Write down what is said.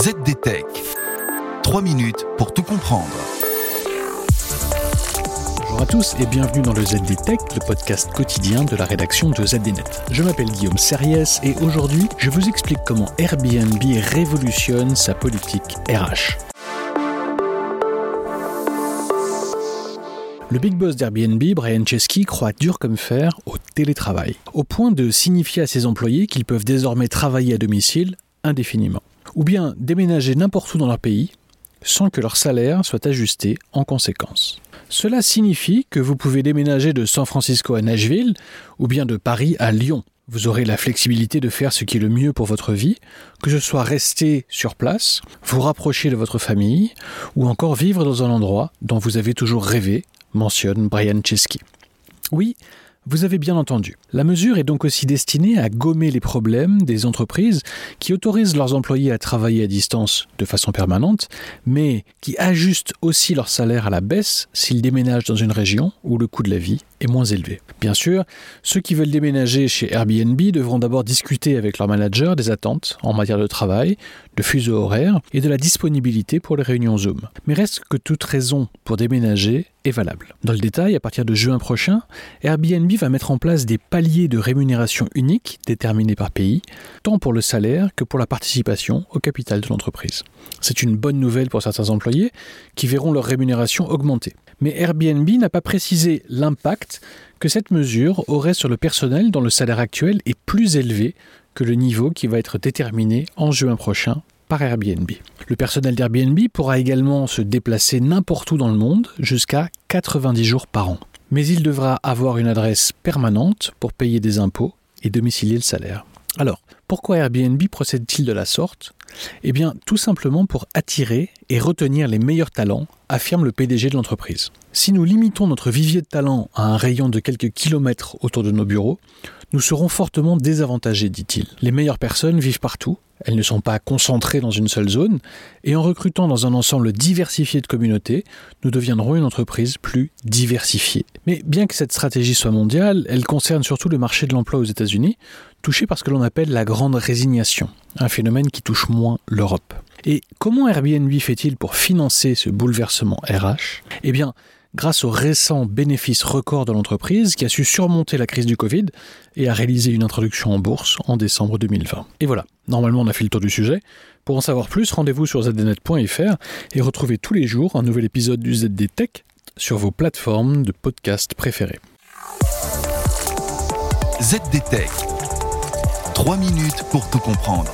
ZDTech. 3 minutes pour tout comprendre. Bonjour à tous et bienvenue dans le ZDTech, le podcast quotidien de la rédaction de ZDNet. Je m'appelle Guillaume Serriès et aujourd'hui, je vous explique comment Airbnb révolutionne sa politique RH. Le big boss d'Airbnb, Brian Chesky, croit dur comme fer au télétravail, au point de signifier à ses employés qu'ils peuvent désormais travailler à domicile indéfiniment, ou bien déménager n'importe où dans leur pays sans que leur salaire soit ajusté en conséquence. Cela signifie que vous pouvez déménager de San Francisco à Nashville ou bien de Paris à Lyon. Vous aurez la flexibilité de faire ce qui est le mieux pour votre vie, que ce soit rester sur place, vous rapprocher de votre famille, ou encore vivre dans un endroit dont vous avez toujours rêvé mentionne Brian Chesky. Oui, vous avez bien entendu. La mesure est donc aussi destinée à gommer les problèmes des entreprises qui autorisent leurs employés à travailler à distance de façon permanente, mais qui ajustent aussi leur salaire à la baisse s'ils déménagent dans une région où le coût de la vie est moins élevé. Bien sûr, ceux qui veulent déménager chez Airbnb devront d'abord discuter avec leur manager des attentes en matière de travail, de fuseau horaire et de la disponibilité pour les réunions Zoom. Mais reste que toute raison pour déménager valable. Dans le détail, à partir de juin prochain, Airbnb va mettre en place des paliers de rémunération uniques déterminés par pays, tant pour le salaire que pour la participation au capital de l'entreprise. C'est une bonne nouvelle pour certains employés qui verront leur rémunération augmenter. Mais Airbnb n'a pas précisé l'impact que cette mesure aurait sur le personnel dont le salaire actuel est plus élevé que le niveau qui va être déterminé en juin prochain par Airbnb. Le personnel d'Airbnb pourra également se déplacer n'importe où dans le monde jusqu'à 90 jours par an. Mais il devra avoir une adresse permanente pour payer des impôts et domicilier le salaire. Alors, pourquoi Airbnb procède-t-il de la sorte? Eh bien, tout simplement pour attirer et retenir les meilleurs talents, affirme le PDG de l'entreprise. Si nous limitons notre vivier de talents à un rayon de quelques kilomètres autour de nos bureaux, nous serons fortement désavantagés, dit-il. Les meilleures personnes vivent partout, elles ne sont pas concentrées dans une seule zone, et en recrutant dans un ensemble diversifié de communautés, nous deviendrons une entreprise plus diversifiée. Mais bien que cette stratégie soit mondiale, elle concerne surtout le marché de l'emploi aux États-Unis, touché par ce que l'on appelle la grande résignation, un phénomène qui touche moins l'Europe. Et comment Airbnb fait-il pour financer ce bouleversement RH Eh bien, grâce aux récents bénéfices records de l'entreprise qui a su surmonter la crise du Covid et a réalisé une introduction en bourse en décembre 2020. Et voilà, normalement on a fait le tour du sujet. Pour en savoir plus, rendez-vous sur zdnet.fr et retrouvez tous les jours un nouvel épisode du ZD Tech sur vos plateformes de podcast préférées. ZD Tech. 3 minutes pour tout comprendre.